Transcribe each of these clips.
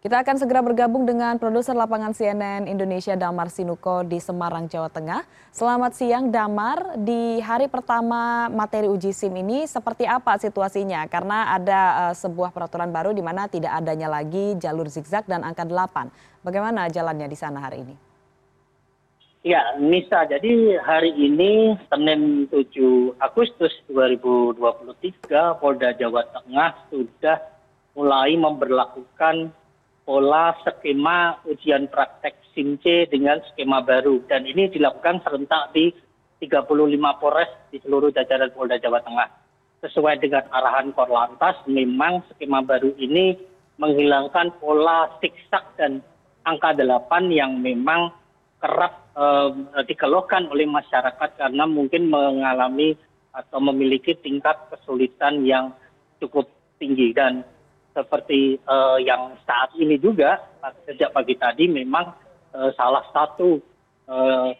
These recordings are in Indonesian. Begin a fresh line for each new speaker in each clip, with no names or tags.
Kita akan segera bergabung dengan produser lapangan CNN Indonesia Damar Sinuko di Semarang, Jawa Tengah. Selamat siang Damar, di hari pertama materi uji SIM ini seperti apa situasinya? Karena ada uh, sebuah peraturan baru di mana tidak adanya lagi jalur zigzag dan angka 8. Bagaimana jalannya di sana hari ini?
Ya, Nisa, jadi hari ini Senin 7 Agustus 2023 Polda Jawa Tengah sudah mulai memperlakukan pola skema ujian praktek SIMC dengan skema baru dan ini dilakukan serentak di 35 Polres di seluruh jajaran Polda Jawa Tengah. Sesuai dengan arahan Korlantas, memang skema baru ini menghilangkan pola siksak dan angka 8 yang memang kerap eh, dikeluhkan oleh masyarakat karena mungkin mengalami atau memiliki tingkat kesulitan yang cukup tinggi dan seperti eh, yang saat ini juga sejak pagi tadi memang eh, salah satu eh,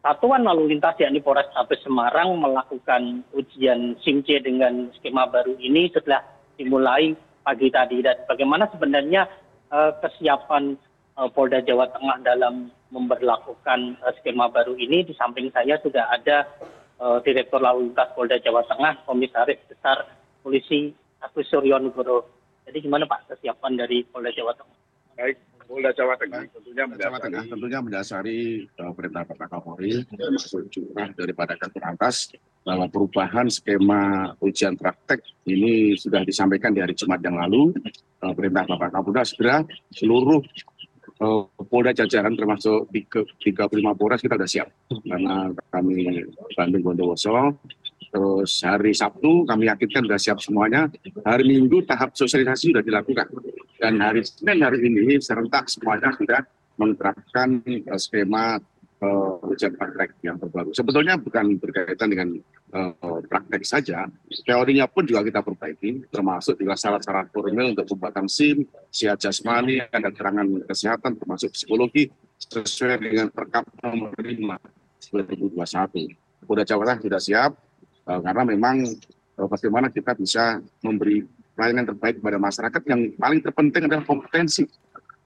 satuan lalu lintas yakni Polres Tabes Semarang melakukan ujian SIMC dengan skema baru ini setelah dimulai pagi tadi. Dan bagaimana sebenarnya kesiapan Polda Jawa Tengah dalam memperlakukan skema baru ini? Di samping saya sudah ada Direktur Lalu Lintas Polda Jawa Tengah Komisaris Besar Polisi agus suryo nugoro. Jadi gimana pak kesiapan dari polda jawa tengah?
Baik polda jawa tengah tentunya mendasari, tengah, tentunya mendasari uh, perintah Bapak Kapolri termasuk curah daripada Korlantas bahwa perubahan skema ujian praktek ini sudah disampaikan di hari Jumat yang lalu uh, perintah Bapak Kapolda segera seluruh uh, Polda jajaran termasuk 35 Polres kita sudah siap. Karena kami Bandung Bondowoso terus hari Sabtu kami yakinkan sudah siap semuanya. Hari Minggu tahap sosialisasi sudah dilakukan. Dan hari Senin hari ini serentak semuanya sudah menerapkan uh, skema uh, ujian praktek yang terbaru. Sebetulnya bukan berkaitan dengan uh, praktek saja, teorinya pun juga kita perbaiki, termasuk juga syarat-syarat formil untuk pembuatan SIM, siat jasmani, ada keterangan kesehatan, termasuk psikologi, sesuai dengan perkap nomor 5 2021. Polda Jawa Tengah sudah siap, Eh, karena memang eh, bagaimana kita bisa memberi pelayanan terbaik kepada masyarakat yang paling terpenting adalah kompetensi.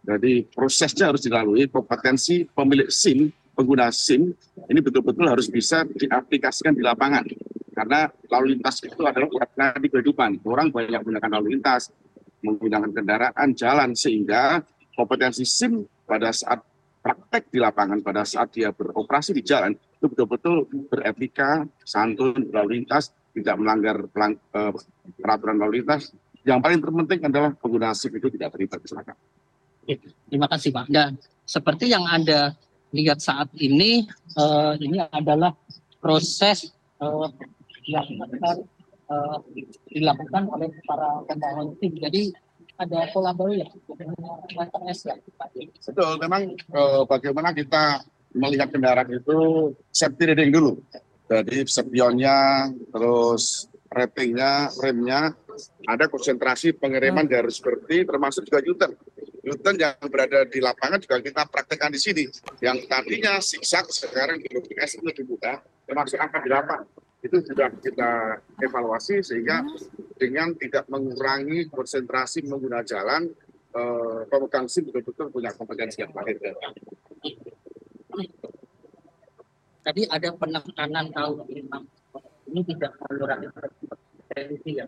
Jadi prosesnya harus dilalui, kompetensi pemilik SIM, pengguna SIM, ini betul-betul harus bisa diaplikasikan di lapangan. Karena lalu lintas itu adalah warna di kehidupan. Orang banyak menggunakan lalu lintas, menggunakan kendaraan, jalan, sehingga kompetensi SIM pada saat praktek di lapangan, pada saat dia beroperasi di jalan, itu betul-betul beretika, santun, berlalu lintas, tidak melanggar pelang, uh, peraturan lalu lintas. Yang paling terpenting adalah pengguna SIM itu tidak terlibat kecelakaan.
Terima kasih Pak. Dan seperti yang Anda lihat saat ini, uh, ini adalah proses uh, yang akan uh, dilakukan oleh para pembangun tim. Jadi ada pola baru ya, ya.
Betul, memang uh, bagaimana kita melihat kendaraan itu safety reading dulu. Jadi spionnya, terus ratingnya, remnya, ada konsentrasi pengiriman dari seperti termasuk juga U-turn. U-turn yang berada di lapangan juga kita praktekkan di sini. Yang tadinya siksak sekarang di UPS itu dibuka, termasuk angka di lapangan. Itu sudah kita evaluasi sehingga dengan tidak mengurangi konsentrasi pengguna jalan, eh, pemegang SIM betul-betul punya kompetensi yang baik
tadi ada penekanan kalau ini tidak potensi ya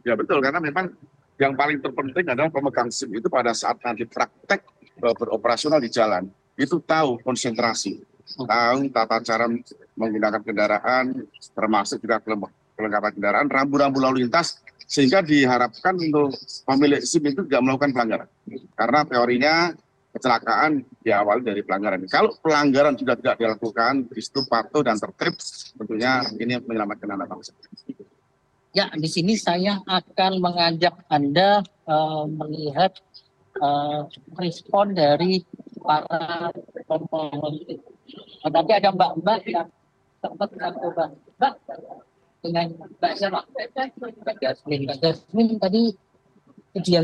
Ya betul. Karena memang yang paling terpenting adalah pemegang SIM itu pada saat nanti praktek uh, beroperasional di jalan itu tahu konsentrasi, tahu tata cara menggunakan kendaraan, termasuk juga kelengkapan kendaraan, rambu-rambu lalu lintas, sehingga diharapkan untuk pemilik SIM itu tidak melakukan pelanggaran. Karena teorinya kecelakaan diawali dari pelanggaran. Kalau pelanggaran sudah tidak dilakukan, itu patuh dan tertib, tentunya ini menyelamatkan anak bangsa.
Ya, di sini saya akan mengajak Anda uh, melihat uh, respon dari para pemohon. Oh, tapi ada mbak-mbak yang sempat mencoba. Mbak, dengan Mbak siapa? Mbak Jasmine. Tadi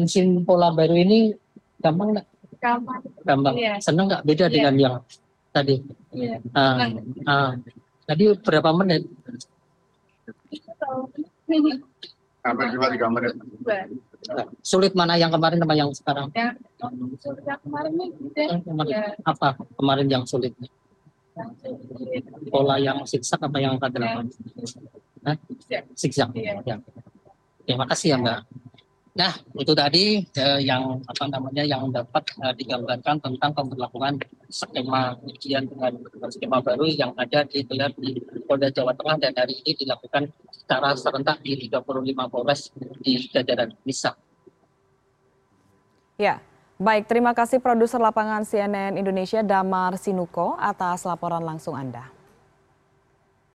SIM pola baru ini gampang nggak? Gampang gampang yeah. seneng nggak beda yeah. dengan yang tadi yeah. uh, uh, tadi berapa menit
sampai cuma tiga menit
sulit mana yang kemarin sama yang sekarang?
Ya, sulit yang kemarin gitu ya.
Kemarin.
Ya,
Apa kemarin
yang sulit?
Pola yang zigzag apa yang K8? Hah?
Zigzag.
Zigzag.
Iya.
Ya. Terima kasih ya Mbak. Nah, itu tadi eh, yang apa namanya yang dapat eh, digambarkan tentang pemberlakuan skema ujian dengan skema baru yang ada di gelar di Polda Jawa Tengah dan hari ini dilakukan secara serentak di 35 Polres di jajaran MISA.
Ya, baik terima kasih produser lapangan CNN Indonesia Damar Sinuko atas laporan langsung Anda.